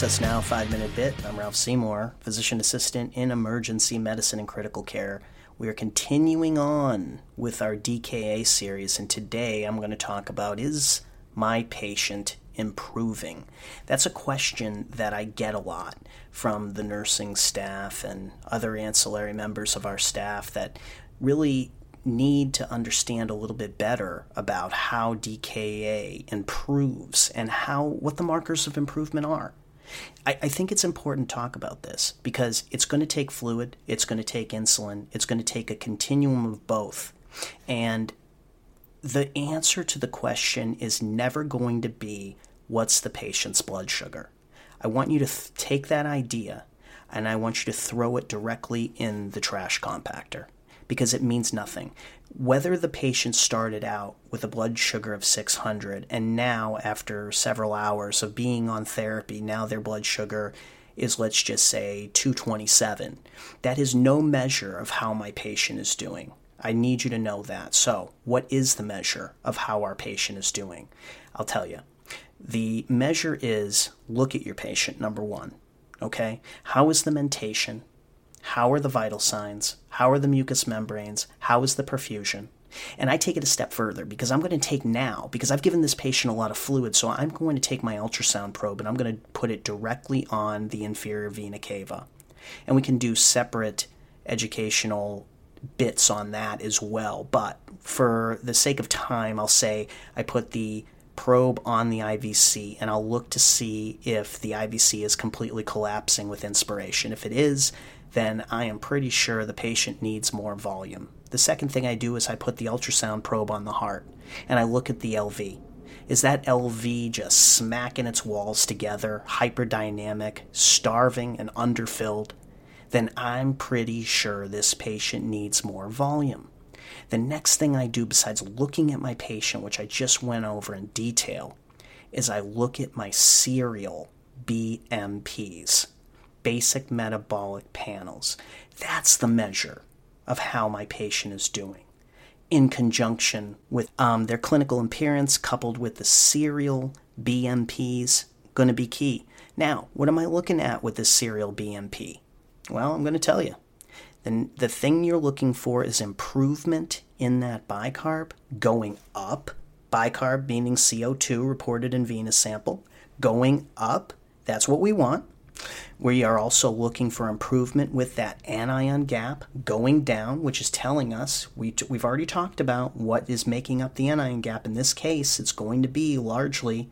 Is Now, 5 Minute Bit. I'm Ralph Seymour, physician assistant in emergency medicine and critical care. We are continuing on with our DKA series, and today I'm going to talk about is my patient improving? That's a question that I get a lot from the nursing staff and other ancillary members of our staff that really need to understand a little bit better about how DKA improves and how what the markers of improvement are. I, I, think it's important to talk about this because it's going to take fluid, it's going to take insulin, it's going to take a continuum of both. And the answer to the question is never going to be what's the patient's blood sugar. I want you to th- take that idea and I want you to throw it directly in the trash compactor because it means nothing. Whether the patient started out with a blood sugar of 600 and now, after several hours of being on therapy, now their blood sugar is, let's just say, 227, that is no measure of how my patient is doing. I need you to know that. So, what is the measure of how our patient is doing? I'll tell you. The measure is look at your patient, number one. Okay? How is the mentation? How are the vital signs? How are the mucous membranes? How is the perfusion? And I take it a step further because I'm going to take now, because I've given this patient a lot of fluid, so I'm going to take my ultrasound probe and I'm going to put it directly on the inferior vena cava. And we can do separate educational bits on that as well. But for the sake of time, I'll say I put the probe on the IVC and I'll look to see if the IVC is completely collapsing with inspiration. If it is, then I am pretty sure the patient needs more volume. The second thing I do is I put the ultrasound probe on the heart and I look at the LV. Is that LV just smacking its walls together, hyperdynamic, starving, and underfilled? Then I'm pretty sure this patient needs more volume. The next thing I do, besides looking at my patient, which I just went over in detail, is I look at my serial BMPs basic metabolic panels. That's the measure of how my patient is doing. In conjunction with um, their clinical appearance, coupled with the serial BMPs, going to be key. Now, what am I looking at with this serial BMP? Well, I'm going to tell you. Then the thing you're looking for is improvement in that bicarb going up. Bicarb meaning CO2 reported in venous sample. Going up, that's what we want. We are also looking for improvement with that anion gap going down, which is telling us we t- we've already talked about what is making up the anion gap. In this case, it's going to be largely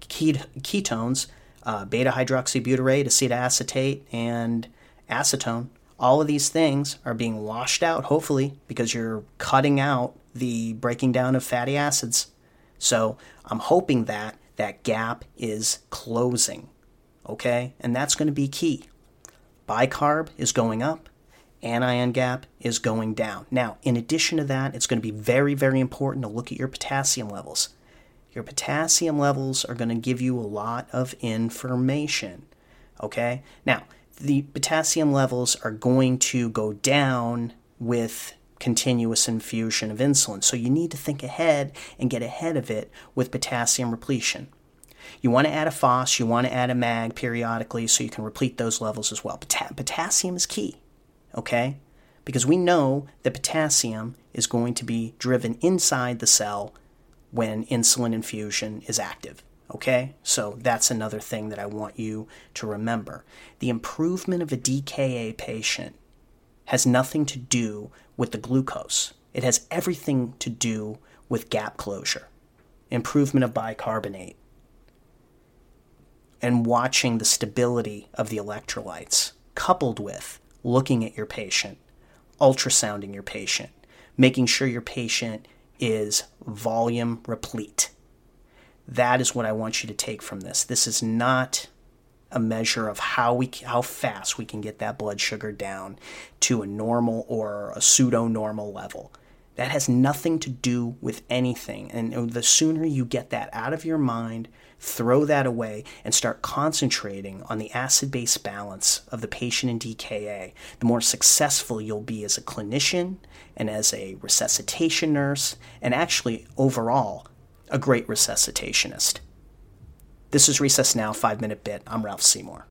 ket- ketones, uh, beta hydroxybutyrate, acetoacetate, and acetone. All of these things are being washed out, hopefully, because you're cutting out the breaking down of fatty acids. So I'm hoping that that gap is closing okay? And that's going to be key. Bicarb is going up, anion gap is going down. Now, in addition to that, it's going to be very, very important to look at your potassium levels. Your potassium levels are going to give you a lot of information, okay? Now, the potassium levels are going to go down with continuous infusion of insulin. So you need to think ahead and get ahead of it with potassium repletion. You want to add a phos, you want to add a mag periodically so you can replete those levels as well. Pot- potassium is key, okay? Because we know that potassium is going to be driven inside the cell when insulin infusion is active. Okay, so that's another thing that I want you to remember. The improvement of a DKA patient has nothing to do with the glucose, it has everything to do with gap closure, improvement of bicarbonate, and watching the stability of the electrolytes, coupled with looking at your patient, ultrasounding your patient, making sure your patient is volume replete. That is what I want you to take from this. This is not a measure of how we how fast we can get that blood sugar down to a normal or a pseudo normal level. That has nothing to do with anything. And the sooner you get that out of your mind, throw that away, and start concentrating on the acid base balance of the patient in DKA, the more successful you'll be as a clinician and as a resuscitation nurse, and actually overall, a great resuscitationist. This is Resus Now, 5 Minute Bit. I'm Ralph Seymour.